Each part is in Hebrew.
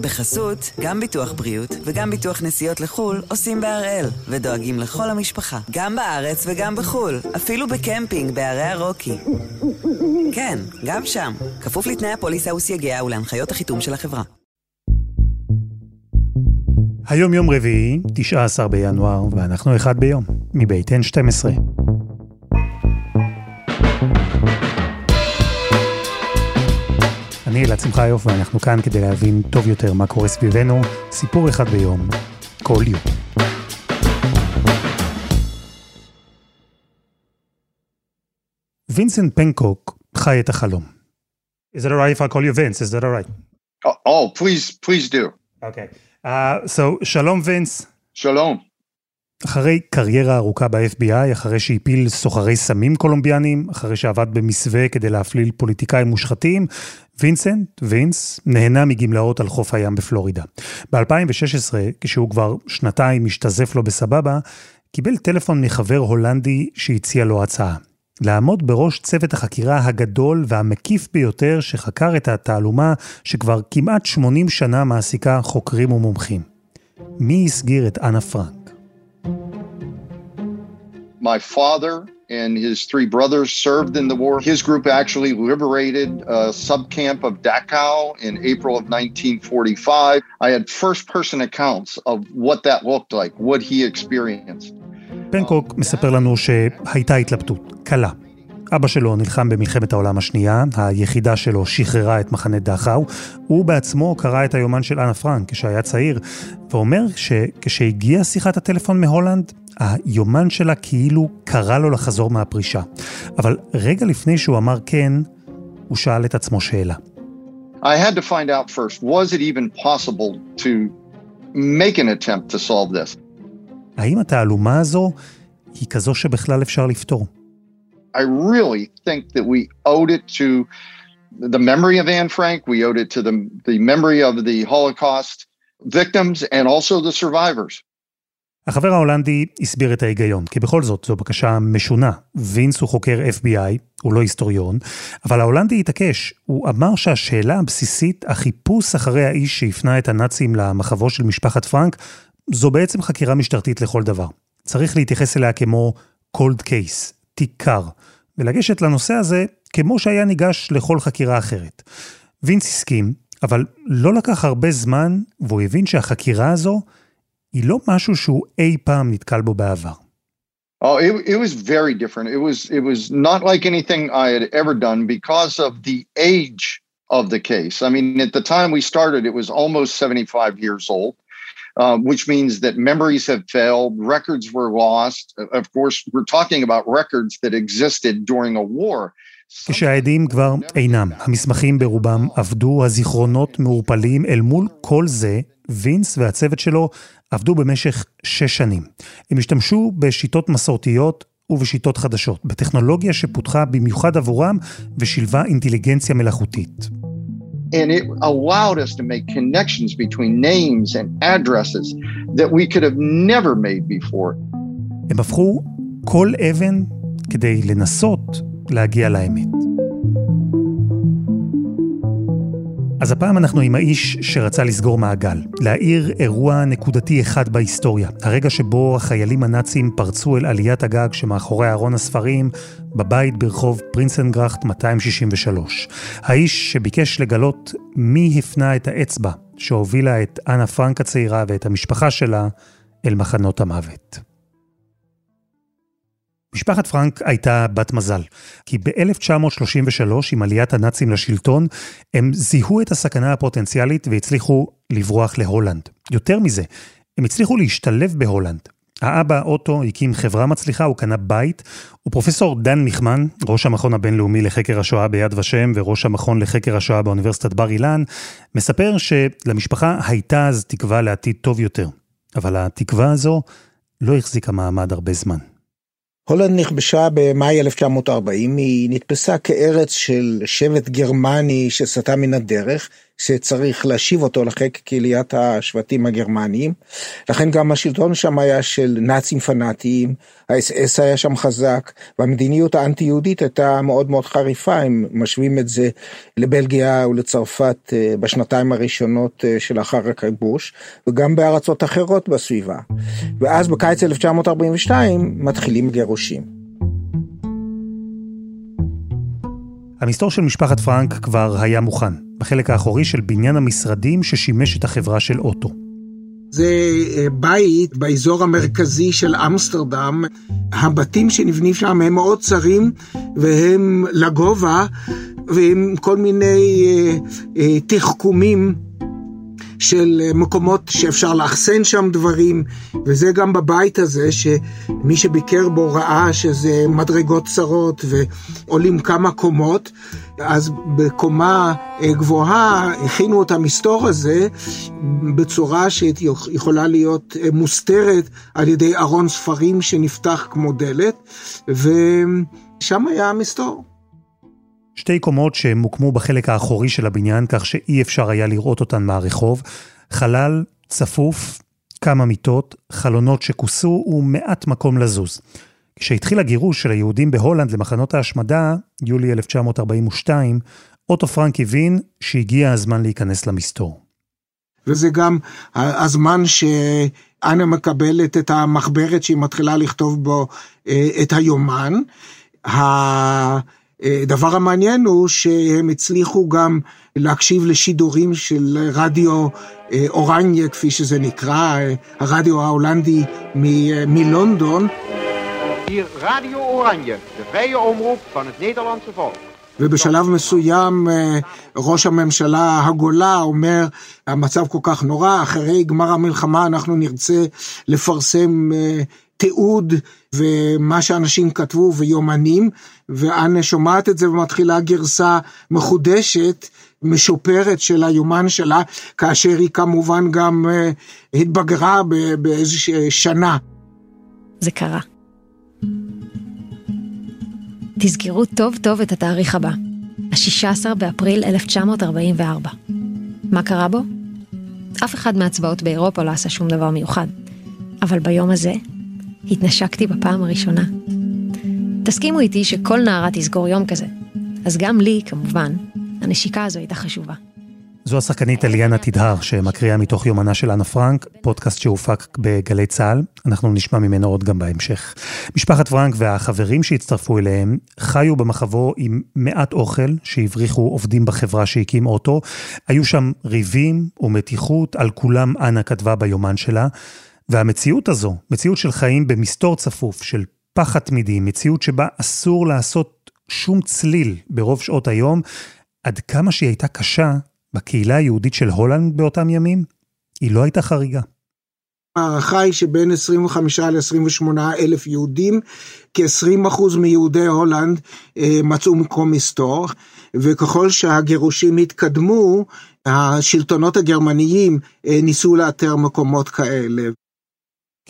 בחסות, גם ביטוח בריאות וגם ביטוח נסיעות לחו"ל עושים בהראל, ודואגים לכל המשפחה, גם בארץ וגם בחו"ל, אפילו בקמפינג בערי הרוקי. כן, גם שם, כפוף לתנאי הפוליסה וסייגיה ולהנחיות החיתום של החברה. היום יום רביעי, 19 בינואר, ואנחנו אחד ביום, מבית N12. אני אלעד שמחיוף ואנחנו כאן כדי להבין טוב יותר מה קורה סביבנו, סיפור אחד ביום, כל יום. וינסנט פנקוק חי את החלום. Is it alright if I call you Vince? Is that alright? Oh, oh, please, please do. Okay. Uh, so, שלום וינס. שלום. אחרי קריירה ארוכה ב-FBI, אחרי שהפיל סוחרי סמים קולומביאנים, אחרי שעבד במסווה כדי להפליל פוליטיקאים מושחתים, וינסנט, וינס, נהנה מגמלאות על חוף הים בפלורידה. ב-2016, כשהוא כבר שנתיים משתזף לו בסבבה, קיבל טלפון מחבר הולנדי שהציע לו הצעה. לעמוד בראש צוות החקירה הגדול והמקיף ביותר שחקר את התעלומה שכבר כמעט 80 שנה מעסיקה חוקרים ומומחים. מי הסגיר את אנה פרנק? My father and his three brothers served in the war. His group actually liberated a subcamp of Dachau in April of 1945. I had first person accounts of what that looked like, what he experienced. פנקוק מספר לנו שהייתה התלבטות, קלה. אבא שלו נלחם במלחמת העולם השנייה, היחידה שלו שחררה את מחנה דכאו. הוא בעצמו קרא את היומן של אנה פרנק כשהיה צעיר, ואומר שכשהגיעה שיחת הטלפון מהולנד, היומן שלה כאילו קרא לו לחזור מהפרישה. אבל רגע לפני שהוא אמר כן, הוא שאל את עצמו שאלה. I had to find out first, was it even possible to make an attempt to solve this? האם התעלומה הזו היא כזו שבכלל אפשר לפתור? I really think that we owed it to the memory of Anne Frank, we owed it to the, the memory of the Holocaust victims and also the survivors. החבר ההולנדי הסביר את ההיגיון, כי בכל זאת זו בקשה משונה. וינס הוא חוקר FBI, הוא לא היסטוריון, אבל ההולנדי התעקש. הוא אמר שהשאלה הבסיסית, החיפוש אחרי האיש שהפנה את הנאצים למחבו של משפחת פרנק, זו בעצם חקירה משטרתית לכל דבר. צריך להתייחס אליה כמו cold case, תיק קר, ולגשת לנושא הזה כמו שהיה ניגש לכל חקירה אחרת. וינס הסכים, אבל לא לקח הרבה זמן, והוא הבין שהחקירה הזו היא לא משהו שהוא אי פעם נתקל בו בעבר. Oh, it, it was very different. It was it was not like anything I had ever done because of the age of the case. I mean, at the time we started, it was almost 75 years old, uh, which means that memories have failed, records were lost. Of course, we're talking about records that existed during a war. כשהעדים כבר אינם, המסמכים ברובם עבדו, הזיכרונות מעורפלים, אל מול כל זה, וינס והצוות שלו עבדו במשך שש שנים. הם השתמשו בשיטות מסורתיות ובשיטות חדשות, בטכנולוגיה שפותחה במיוחד עבורם ושילבה אינטליגנציה מלאכותית. And it allowed us to make connections between names and addresses that we could have never made before. הם הפכו כל אבן כדי לנסות להגיע לאמת. אז הפעם אנחנו עם האיש שרצה לסגור מעגל, להאיר אירוע נקודתי אחד בהיסטוריה, הרגע שבו החיילים הנאצים פרצו אל עליית הגג שמאחורי ארון הספרים, בבית ברחוב פרינסנגרחט 263. האיש שביקש לגלות מי הפנה את האצבע שהובילה את אנה פרנק הצעירה ואת המשפחה שלה אל מחנות המוות. משפחת פרנק הייתה בת מזל, כי ב-1933, עם עליית הנאצים לשלטון, הם זיהו את הסכנה הפוטנציאלית והצליחו לברוח להולנד. יותר מזה, הם הצליחו להשתלב בהולנד. האבא אוטו הקים חברה מצליחה, הוא קנה בית, ופרופסור דן מיכמן, ראש המכון הבינלאומי לחקר השואה ביד ושם וראש המכון לחקר השואה באוניברסיטת בר אילן, מספר שלמשפחה הייתה אז תקווה לעתיד טוב יותר. אבל התקווה הזו לא החזיקה מעמד הרבה זמן. הולנד נכבשה במאי 1940, היא נתפסה כארץ של שבט גרמני שסטה מן הדרך, שצריך להשיב אותו לחיק קהיליית השבטים הגרמניים. לכן גם השלטון שם היה של נאצים פנאטיים, האס-אס היה שם חזק, והמדיניות האנטי-יהודית הייתה מאוד מאוד חריפה, אם משווים את זה לבלגיה ולצרפת אה, בשנתיים הראשונות אה, שלאחר הכיבוש, וגם בארצות אחרות בסביבה. ואז בקיץ 1942 מתחילים גירושים. המסתור של משפחת פרנק כבר היה מוכן, בחלק האחורי של בניין המשרדים ששימש את החברה של אוטו. זה אה, בית באזור המרכזי של אמסטרדם. הבתים שנבנים שם הם מאוד צרים והם לגובה ועם כל מיני אה, אה, תחכומים של מקומות שאפשר לאחסן שם דברים, וזה גם בבית הזה, שמי שביקר בו ראה שזה מדרגות צרות ועולים כמה קומות, אז בקומה גבוהה הכינו את המסתור הזה בצורה שיכולה להיות מוסתרת על ידי ארון ספרים שנפתח כמו דלת, ושם היה המסתור. שתי קומות שמוקמו בחלק האחורי של הבניין, כך שאי אפשר היה לראות אותן מהרחוב. חלל צפוף, כמה מיטות, חלונות שכוסו ומעט מקום לזוז. כשהתחיל הגירוש של היהודים בהולנד למחנות ההשמדה, יולי 1942, אוטו פרנק הבין שהגיע הזמן להיכנס למסתור. וזה גם הזמן שאנה מקבלת את המחברת שהיא מתחילה לכתוב בו אה, את היומן. הדבר המעניין הוא שהם הצליחו גם להקשיב לשידורים של רדיו אה, אורניה, כפי שזה נקרא, אה, הרדיו ההולנדי מלונדון. hier Radio Oranje, de vrije omroep van het Nederlandse volk. ובשלב מסוים אה, ראש הממשלה הגולה אומר, המצב כל כך נורא, אחרי גמר המלחמה אנחנו נרצה לפרסם תיעוד ומה שאנשים כתבו ויומנים, ואנה שומעת את זה ומתחילה גרסה מחודשת, משופרת של היומן שלה, כאשר היא כמובן גם אה, התבגרה באיזושהי שנה. זה קרה. תזכרו טוב טוב את התאריך הבא, ה-16 באפריל 1944. מה קרה בו? אף אחד מהצבאות באירופה לא עשה שום דבר מיוחד. אבל ביום הזה, התנשקתי בפעם הראשונה. תסכימו איתי שכל נערה תזכור יום כזה. אז גם לי, כמובן, הנשיקה הזו הייתה חשובה. זו השחקנית אליאנה תדהר, שמקריאה מתוך יומנה של אנה פרנק, פודקאסט שהופק בגלי צה"ל. אנחנו נשמע ממנו עוד גם בהמשך. משפחת פרנק והחברים שהצטרפו אליהם חיו במחבו עם מעט אוכל שהבריחו עובדים בחברה שהקים אוטו. היו שם ריבים ומתיחות, על כולם אנה כתבה ביומן שלה. והמציאות הזו, מציאות של חיים במסתור צפוף, של פחד תמידי, מציאות שבה אסור לעשות שום צליל ברוב שעות היום, עד כמה שהיא הייתה קשה בקהילה היהודית של הולנד באותם ימים, היא לא הייתה חריגה. ההערכה היא שבין 25 ל-28 אלף יהודים, כ-20 אחוז מיהודי הולנד אה, מצאו מקום מסתור, וככל שהגירושים התקדמו, השלטונות הגרמניים אה, ניסו לאתר מקומות כאלה.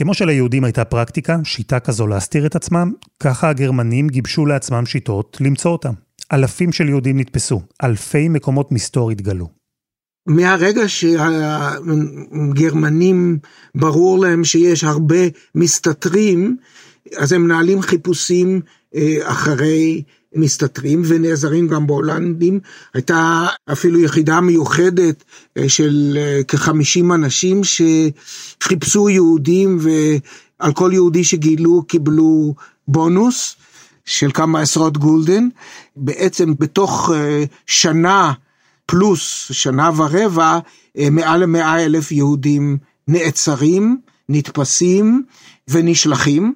כמו שליהודים הייתה פרקטיקה, שיטה כזו להסתיר את עצמם, ככה הגרמנים גיבשו לעצמם שיטות למצוא אותם. אלפים של יהודים נתפסו, אלפי מקומות מסתור התגלו. מהרגע שהגרמנים ברור להם שיש הרבה מסתתרים, אז הם מנהלים חיפושים אה, אחרי מסתתרים ונעזרים גם בהולנדים. הייתה אפילו יחידה מיוחדת אה, של אה, כחמישים אנשים שחיפשו יהודים ועל כל יהודי שגילו קיבלו בונוס של כמה עשרות גולדן. בעצם בתוך אה, שנה פלוס שנה ורבע, מעל למאה אלף יהודים נעצרים, נתפסים ונשלחים.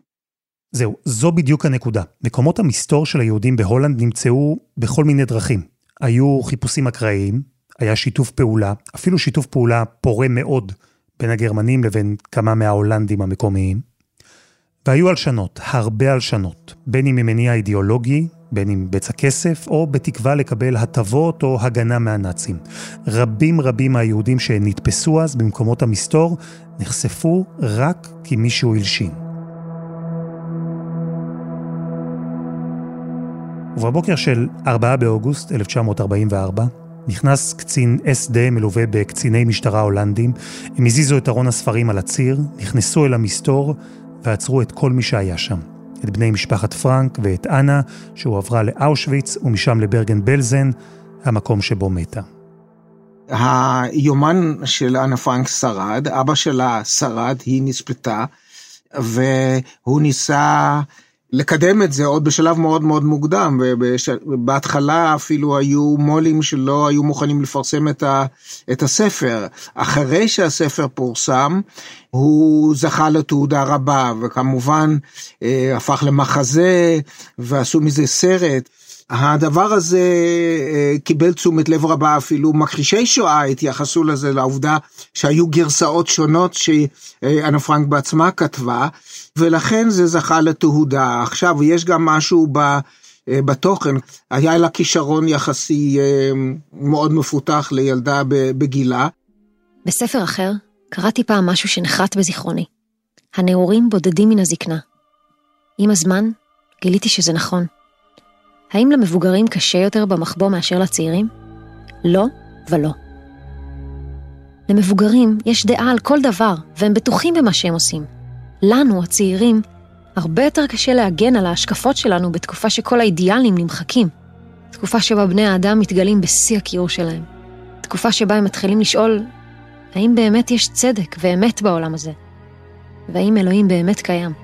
זהו, זו בדיוק הנקודה. מקומות המסתור של היהודים בהולנד נמצאו בכל מיני דרכים. היו חיפושים אקראיים, היה שיתוף פעולה, אפילו שיתוף פעולה פורה מאוד בין הגרמנים לבין כמה מההולנדים המקומיים. והיו הלשנות, הרבה הלשנות, בין אם ממניע אידיאולוגי, בין אם בצע כסף, או בתקווה לקבל הטבות או הגנה מהנאצים. רבים רבים מהיהודים שנתפסו אז במקומות המסתור נחשפו רק כי מישהו הלשין. ובבוקר של 4 באוגוסט 1944, נכנס קצין SD מלווה בקציני משטרה הולנדים, הם הזיזו את ארון הספרים על הציר, נכנסו אל המסתור ועצרו את כל מי שהיה שם. את בני משפחת פרנק ואת אנה, שהועברה לאושוויץ ומשם לברגן בלזן, המקום שבו מתה. היומן של אנה פרנק שרד, אבא שלה שרד, היא נספתה, והוא ניסה לקדם את זה עוד בשלב מאוד מאוד מוקדם, ובהתחלה אפילו היו מו"לים שלא היו מוכנים לפרסם את, ה, את הספר. אחרי שהספר פורסם, הוא זכה לתעודה רבה, וכמובן אה, הפך למחזה, ועשו מזה סרט. הדבר הזה אה, קיבל תשומת לב רבה, אפילו מכחישי שואה התייחסו לזה, לעובדה שהיו גרסאות שונות שאנה פרנק בעצמה כתבה, ולכן זה זכה לתהודה. עכשיו, יש גם משהו ב... אה, בתוכן, היה לה כישרון יחסי אה, מאוד מפותח לילדה בגילה. בספר אחר קראתי פעם משהו שנחרט בזיכרוני. הנעורים בודדים מן הזקנה. עם הזמן גיליתי שזה נכון. האם למבוגרים קשה יותר במחבוא מאשר לצעירים? לא ולא. למבוגרים יש דעה על כל דבר, והם בטוחים במה שהם עושים. לנו, הצעירים, הרבה יותר קשה להגן על ההשקפות שלנו בתקופה שכל האידיאלים נמחקים. תקופה שבה בני האדם מתגלים בשיא הכיעור שלהם. תקופה שבה הם מתחילים לשאול, האם באמת יש צדק ואמת בעולם הזה? והאם אלוהים באמת קיים?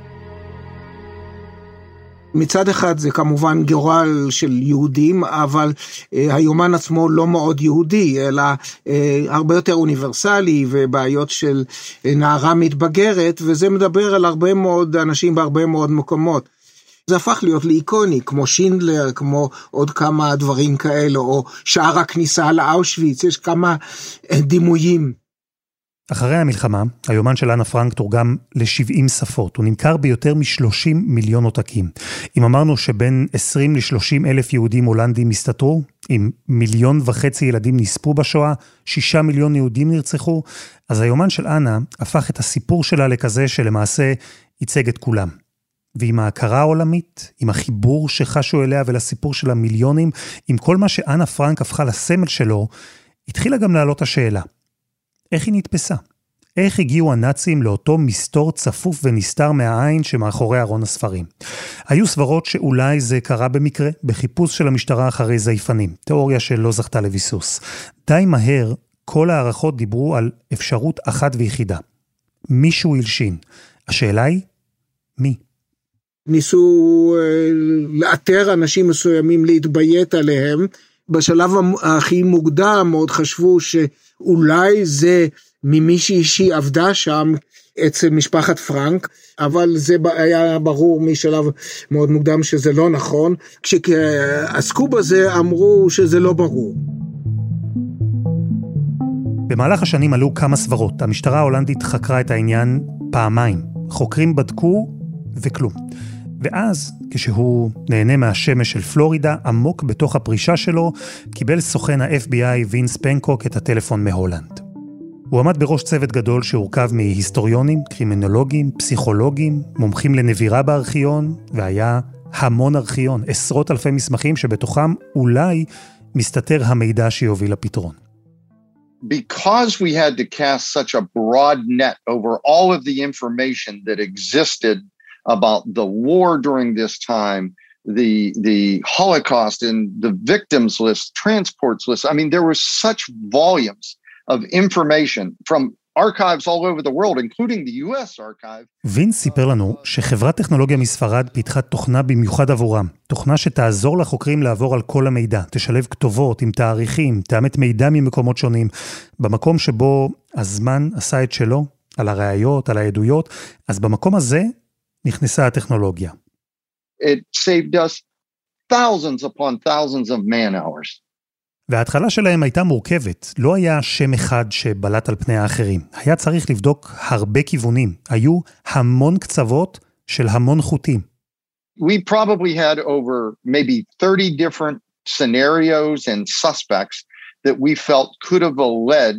מצד אחד זה כמובן גורל של יהודים, אבל אה, היומן עצמו לא מאוד יהודי, אלא אה, הרבה יותר אוניברסלי ובעיות של אה, נערה מתבגרת, וזה מדבר על הרבה מאוד אנשים בהרבה מאוד מקומות. זה הפך להיות לאיקוני, כמו שינדלר, כמו עוד כמה דברים כאלה, או שער הכניסה לאושוויץ, יש כמה אה, דימויים. אחרי המלחמה, היומן של אנה פרנק תורגם ל-70 שפות. הוא נמכר ביותר מ-30 מיליון עותקים. אם אמרנו שבין 20 ל-30 אלף יהודים הולנדים הסתתרו, אם מיליון וחצי ילדים נספו בשואה, שישה מיליון יהודים נרצחו, אז היומן של אנה הפך את הסיפור שלה לכזה שלמעשה ייצג את כולם. ועם ההכרה העולמית, עם החיבור שחשו אליה ולסיפור של המיליונים, עם כל מה שאנה פרנק הפכה לסמל שלו, התחילה גם לעלות השאלה. איך היא נתפסה? איך הגיעו הנאצים לאותו מסתור צפוף ונסתר מהעין שמאחורי ארון הספרים? היו סברות שאולי זה קרה במקרה, בחיפוש של המשטרה אחרי זייפנים, תיאוריה שלא זכתה לביסוס. די מהר, כל ההערכות דיברו על אפשרות אחת ויחידה. מישהו הלשין. השאלה היא, מי? ניסו אה, לאתר אנשים מסוימים, להתביית עליהם. בשלב הכי מוקדם עוד חשבו ש... אולי זה ממישהי שהיא עבדה שם אצל משפחת פרנק, אבל זה היה ברור משלב מאוד מוקדם שזה לא נכון. כשעסקו בזה אמרו שזה לא ברור. במהלך השנים עלו כמה סברות. המשטרה ההולנדית חקרה את העניין פעמיים. חוקרים בדקו וכלום. ואז, כשהוא נהנה מהשמש של פלורידה, עמוק בתוך הפרישה שלו, קיבל סוכן ה-FBI וינס פנקוק את הטלפון מהולנד. הוא עמד בראש צוות גדול שהורכב מהיסטוריונים, קרימינולוגים, פסיכולוגים, מומחים לנבירה בארכיון, והיה המון ארכיון, עשרות אלפי מסמכים שבתוכם אולי מסתתר המידע שיוביל לפתרון. Because we had to cast such a broad net over all of the information that existed about the war during this time, the the Holocaust and the victims list, transports list. I mean, there were such volumes of information from archives all over the world, including the US archive. וינס סיפר לנו שחברת טכנולוגיה מספרד פיתחה תוכנה במיוחד עבורם. תוכנה שתעזור לחוקרים לעבור על כל המידע, תשלב כתובות עם תאריכים, תאמת מידע ממקומות שונים. במקום שבו הזמן עשה את שלו, על הראיות, על העדויות, אז במקום הזה נכנסה הטכנולוגיה. It saved us thousands upon thousands of man hours. וההתחלה שלהם הייתה מורכבת, לא היה שם אחד שבלט על פני האחרים. היה צריך לבדוק הרבה כיוונים, היו המון קצוות של המון חוטים. We probably had over maybe 30 different scenarios and suspects that we felt could have led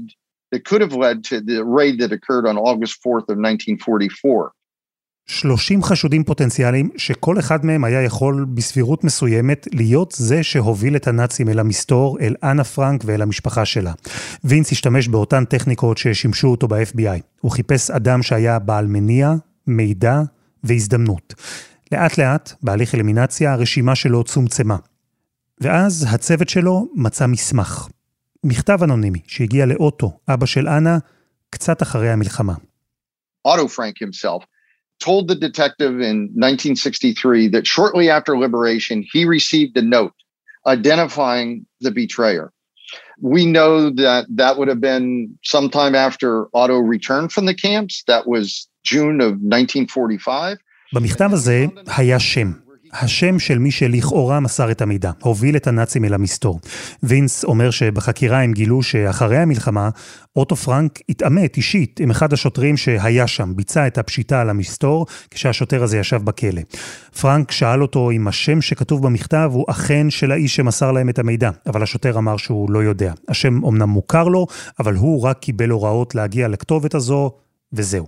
that could have led to the raid that occurred on August 4th of 1944. 30 חשודים פוטנציאליים שכל אחד מהם היה יכול בסבירות מסוימת להיות זה שהוביל את הנאצים אל המסתור, אל אנה פרנק ואל המשפחה שלה. וינס השתמש באותן טכניקות ששימשו אותו ב-FBI. הוא חיפש אדם שהיה בעל מניע, מידע והזדמנות. לאט לאט, בהליך אלימינציה, הרשימה שלו צומצמה. ואז הצוות שלו מצא מסמך. מכתב אנונימי שהגיע לאוטו, אבא של אנה, קצת אחרי המלחמה. Otto Frank himself told the detective in 1963 that shortly after liberation, he received a note identifying the betrayer. We know that that would have been sometime after Otto returned from the camps. That was June of 1945. במכתב הזה היה שם. השם של מי שלכאורה מסר את המידע, הוביל את הנאצים אל המסתור. וינס אומר שבחקירה הם גילו שאחרי המלחמה, אוטו פרנק התעמת אישית עם אחד השוטרים שהיה שם, ביצע את הפשיטה על המסתור, כשהשוטר הזה ישב בכלא. פרנק שאל אותו אם השם שכתוב במכתב הוא אכן של האיש שמסר להם את המידע, אבל השוטר אמר שהוא לא יודע. השם אמנם מוכר לו, אבל הוא רק קיבל הוראות להגיע לכתובת הזו, וזהו.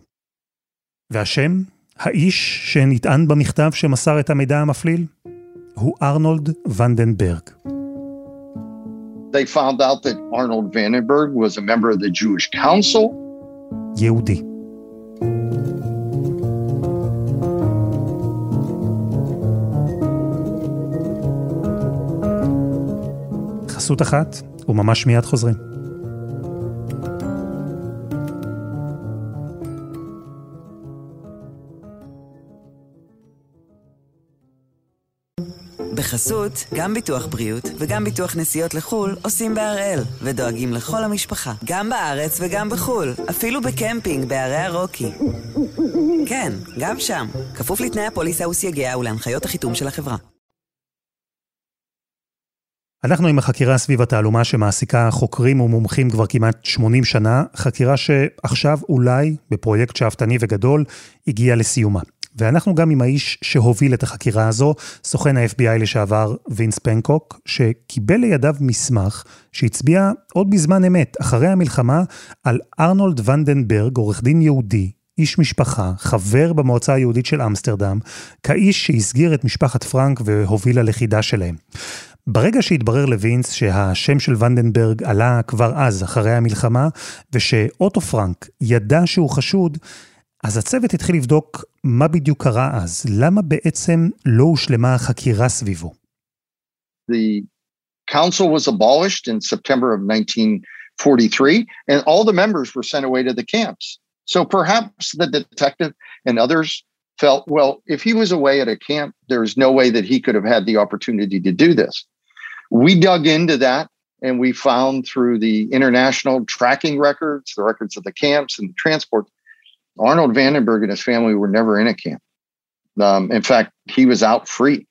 והשם? האיש שנטען במכתב שמסר את המידע המפליל הוא ארנולד ונדנברג. They found out that Arnold Vandenberg was a member of the Jewish Council. יהודי. חסות אחת, וממש מיד חוזרים. בחסות, גם ביטוח בריאות וגם ביטוח נסיעות לחו"ל עושים בהראל, ודואגים לכל המשפחה, גם בארץ וגם בחו"ל, אפילו בקמפינג בערי הרוקי. כן, גם שם, כפוף לתנאי הפוליסה וסייגיה ולהנחיות החיתום של החברה. אנחנו עם החקירה סביב התעלומה שמעסיקה חוקרים ומומחים כבר כמעט 80 שנה, חקירה שעכשיו אולי, בפרויקט שאפתני וגדול, הגיעה לסיומה. ואנחנו גם עם האיש שהוביל את החקירה הזו, סוכן ה-FBI לשעבר וינס פנקוק, שקיבל לידיו מסמך שהצביע עוד בזמן אמת, אחרי המלחמה, על ארנולד ונדנברג, עורך דין יהודי, איש משפחה, חבר במועצה היהודית של אמסטרדם, כאיש שהסגיר את משפחת פרנק והוביל ללכידה שלהם. ברגע שהתברר לווינס שהשם של ונדנברג עלה כבר אז, אחרי המלחמה, ושאוטו פרנק ידע שהוא חשוד, אז הצוות התחיל לבדוק מה בדיוק קרה אז, למה בעצם לא הושלמה החקירה סביבו. The council was abolished in September of 1943, and all the members were sent away to the camps. So perhaps the detective and others felt, well, if he was away at a camp, there's no way that he could have had the opportunity to do this. We dug into that and we found through the international tracking records, the records of the camps and the transport, Arnold Vandenberg and his family were never in a camp. Um, in fact, he was out free.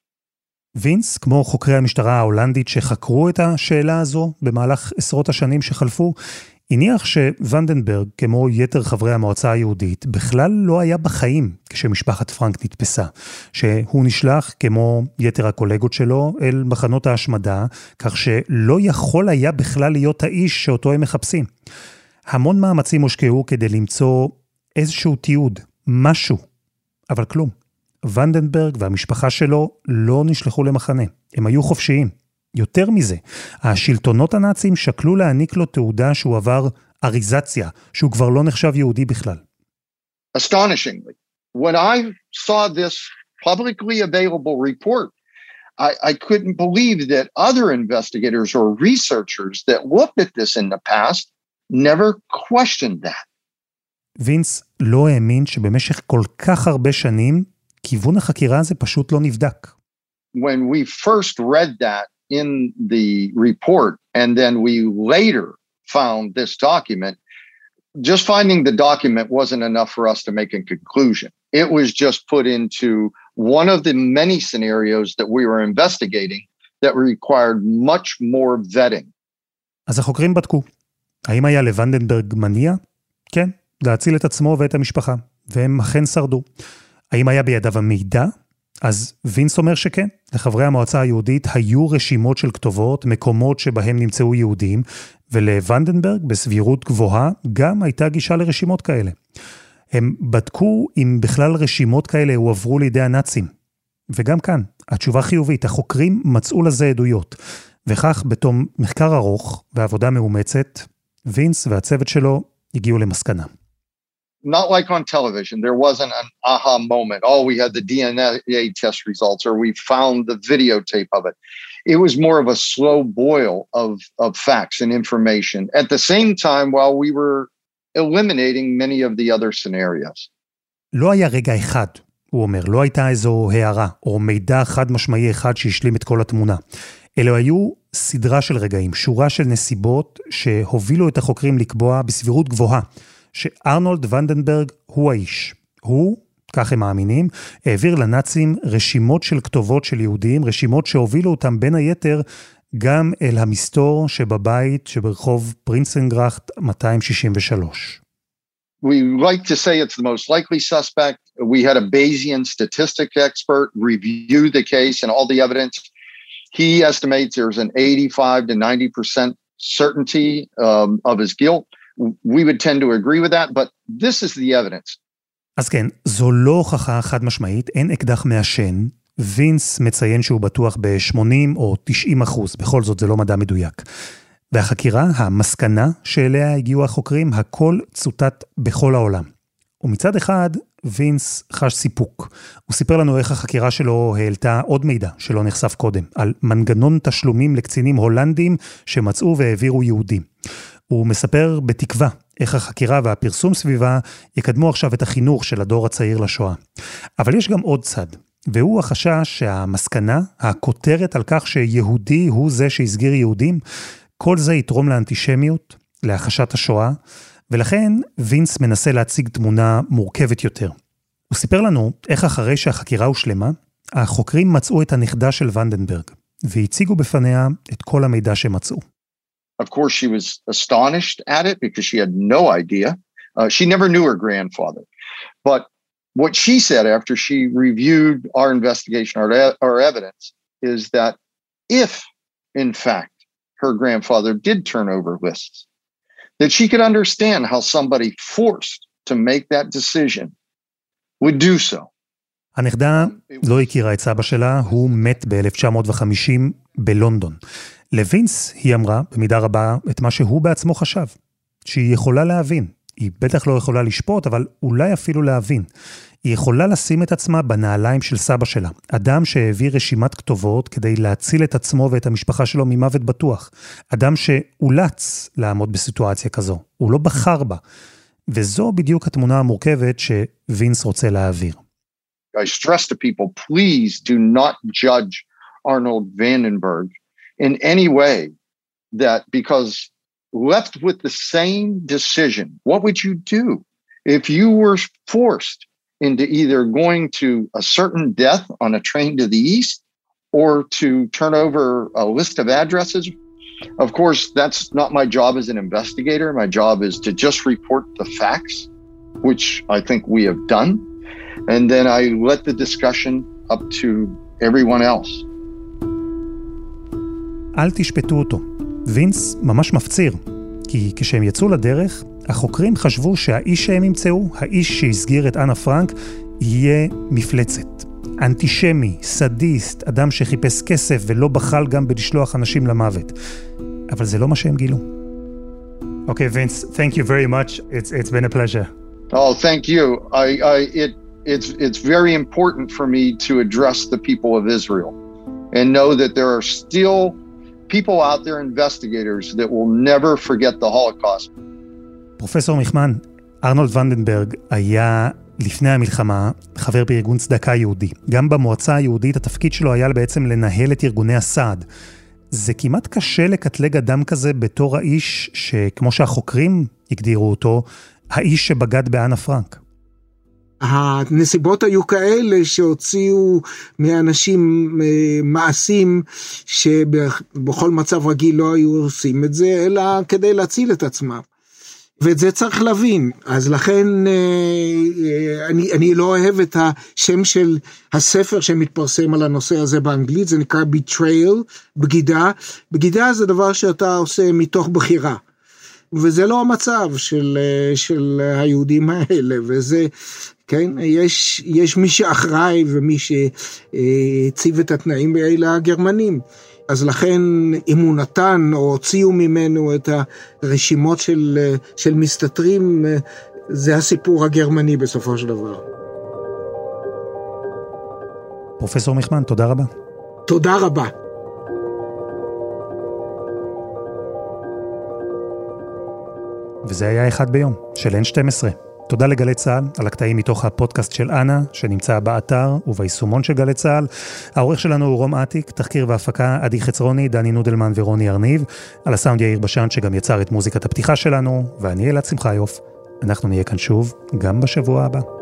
וינס, כמו חוקרי המשטרה ההולנדית שחקרו את השאלה הזו במהלך עשרות השנים שחלפו, הניח שוונדנברג, כמו יתר חברי המועצה היהודית, בכלל לא היה בחיים כשמשפחת פרנק נתפסה. שהוא נשלח, כמו יתר הקולגות שלו, אל מחנות ההשמדה, כך שלא יכול היה בכלל להיות האיש שאותו הם מחפשים. המון מאמצים הושקעו כדי למצוא איזשהו תיעוד, משהו, אבל כלום. ונדנברג והמשפחה שלו לא נשלחו למחנה, הם היו חופשיים. יותר מזה, השלטונות הנאצים שקלו להעניק לו תעודה שהוא עבר אריזציה, שהוא כבר לא נחשב יהודי בכלל. Astonishingly, when I saw this publicly available report, I, I couldn't believe that other investigators or researchers that looked at this in the past never questioned that. וינס לא האמין שבמשך כל כך הרבה שנים, כיוון החקירה הזה פשוט לא נבדק. When we first read that in the report, and then we later found this document, just finding the document wasn't enough for us to make a conclusion. It was just put into one of the many scenarios that we were investigating that required much more vetting. אז החוקרים בדקו. האם היה לוונדנברג מניע? כן, להציל את עצמו ואת המשפחה, והם אכן שרדו. האם היה בידיו המידע? אז וינס אומר שכן. לחברי המועצה היהודית היו רשימות של כתובות, מקומות שבהם נמצאו יהודים, ולוונדנברג בסבירות גבוהה גם הייתה גישה לרשימות כאלה. הם בדקו אם בכלל רשימות כאלה הועברו לידי הנאצים. וגם כאן, התשובה חיובית, החוקרים מצאו לזה עדויות. וכך, בתום מחקר ארוך ועבודה מאומצת, וינס והצוות שלו הגיעו למסקנה. Not like on television, there wasn't an aha moment. Oh, we had the DNA test results or we found the videotape of it. It was more of a slow boil of, of facts and information at the same time while we were eliminating many of the other scenarios. לא היה רגע אחד, הוא אומר, לא הייתה איזו הערה או מידע חד משמעי אחד שהשלים את כל התמונה. אלו היו סדרה של רגעים, שורה של נסיבות שהובילו את החוקרים לקבוע בסבירות גבוהה, שארנולד ונדנברג הוא האיש. הוא, כך הם מאמינים, העביר לנאצים רשימות של כתובות של יהודים, רשימות שהובילו אותם בין היתר גם אל המסתור שבבית שברחוב פרינסנגראכט 263. We like to say it's the most likely suspect. We had a Bayesian statistic expert review the case and all the evidence. He estimates there's an 85 to 90% certainty um, of his guilt. We would tend to agree with that, but this is the evidence. אז כן, זו לא הוכחה חד משמעית, אין אקדח מעשן. וינס מציין שהוא בטוח ב-80 או 90 אחוז, בכל זאת זה לא מדע מדויק. והחקירה, המסקנה שאליה הגיעו החוקרים, הכל צוטט בכל העולם. ומצד אחד, וינס חש סיפוק. הוא סיפר לנו איך החקירה שלו העלתה עוד מידע שלא נחשף קודם, על מנגנון תשלומים לקצינים הולנדים שמצאו והעבירו יהודים. הוא מספר בתקווה איך החקירה והפרסום סביבה יקדמו עכשיו את החינוך של הדור הצעיר לשואה. אבל יש גם עוד צד, והוא החשש שהמסקנה, הכותרת על כך שיהודי הוא זה שהסגיר יהודים, כל זה יתרום לאנטישמיות, להכחשת השואה, ולכן וינס מנסה להציג תמונה מורכבת יותר. הוא סיפר לנו איך אחרי שהחקירה הושלמה, החוקרים מצאו את הנכדה של ונדנברג, והציגו בפניה את כל המידע שמצאו. Of course, she was astonished at it because she had no idea. Uh, she never knew her grandfather. But what she said after she reviewed our investigation, our, our evidence, is that if, in fact, her grandfather did turn over lists, that she could understand how somebody forced to make that decision would do so. הנכדה לא הכירה את סבא שלה, הוא מת ב-1950 בלונדון. לווינס היא אמרה, במידה רבה, את מה שהוא בעצמו חשב. שהיא יכולה להבין. היא בטח לא יכולה לשפוט, אבל אולי אפילו להבין. היא יכולה לשים את עצמה בנעליים של סבא שלה. אדם שהעביר רשימת כתובות כדי להציל את עצמו ואת המשפחה שלו ממוות בטוח. אדם שאולץ לעמוד בסיטואציה כזו. הוא לא בחר בה. וזו בדיוק התמונה המורכבת שווינס רוצה להעביר. I stress to people, please do not judge Arnold Vandenberg in any way that because left with the same decision, what would you do if you were forced into either going to a certain death on a train to the east or to turn over a list of addresses? Of course, that's not my job as an investigator. My job is to just report the facts, which I think we have done. And then I let the discussion up to everyone else. אל תשפטו אותו. וינס ממש מפציר, כי כשהם יצאו לדרך, החוקרים חשבו שהאיש שהם ימצאו, האיש שהסגיר את אנה פרנק, יהיה מפלצת. אנטישמי, סדיסט, אדם שחיפש כסף ולא בחל גם בלשלוח אנשים למוות. אבל זה לא מה שהם גילו. אוקיי, וינס, thank you very much. It's, it's been a pleasure. Oh, thank you. I, I, it, it's, it's very important for me to address the people of Israel and know that there are still people out there, investigators, that will never forget the Holocaust. פרופסור מיכמן, ארנולד ונדנברג היה לפני המלחמה חבר בארגון צדקה יהודי. גם במועצה היהודית התפקיד שלו היה בעצם לנהל את ארגוני הסעד. זה כמעט קשה לקטלג אדם כזה בתור האיש שכמו שהחוקרים הגדירו אותו, האיש שבגד באנה פרנק. הנסיבות היו כאלה שהוציאו מאנשים מעשים שבכל מצב רגיל לא היו עושים את זה, אלא כדי להציל את עצמם. ואת זה צריך להבין, אז לכן אני, אני לא אוהב את השם של הספר שמתפרסם על הנושא הזה באנגלית, זה נקרא betrayal, בגידה. בגידה זה דבר שאתה עושה מתוך בחירה. וזה לא המצב של, של היהודים האלה, וזה, כן, יש, יש מי שאחראי ומי שהציב את התנאים האלה הגרמנים. אז לכן אם הוא נתן או הוציאו ממנו את הרשימות של, של מסתתרים, זה הסיפור הגרמני בסופו של דבר. פרופסור מיכמן, תודה רבה. תודה רבה. וזה היה אחד ביום, של N12. תודה לגלי צה"ל על הקטעים מתוך הפודקאסט של אנה, שנמצא באתר וביישומון של גלי צה"ל. העורך שלנו הוא רום אטיק, תחקיר והפקה עדי חצרוני, דני נודלמן ורוני ארניב. על הסאונד יאיר בשן שגם יצר את מוזיקת הפתיחה שלנו, ואני אלעד שמחיוף. אנחנו נהיה כאן שוב, גם בשבוע הבא.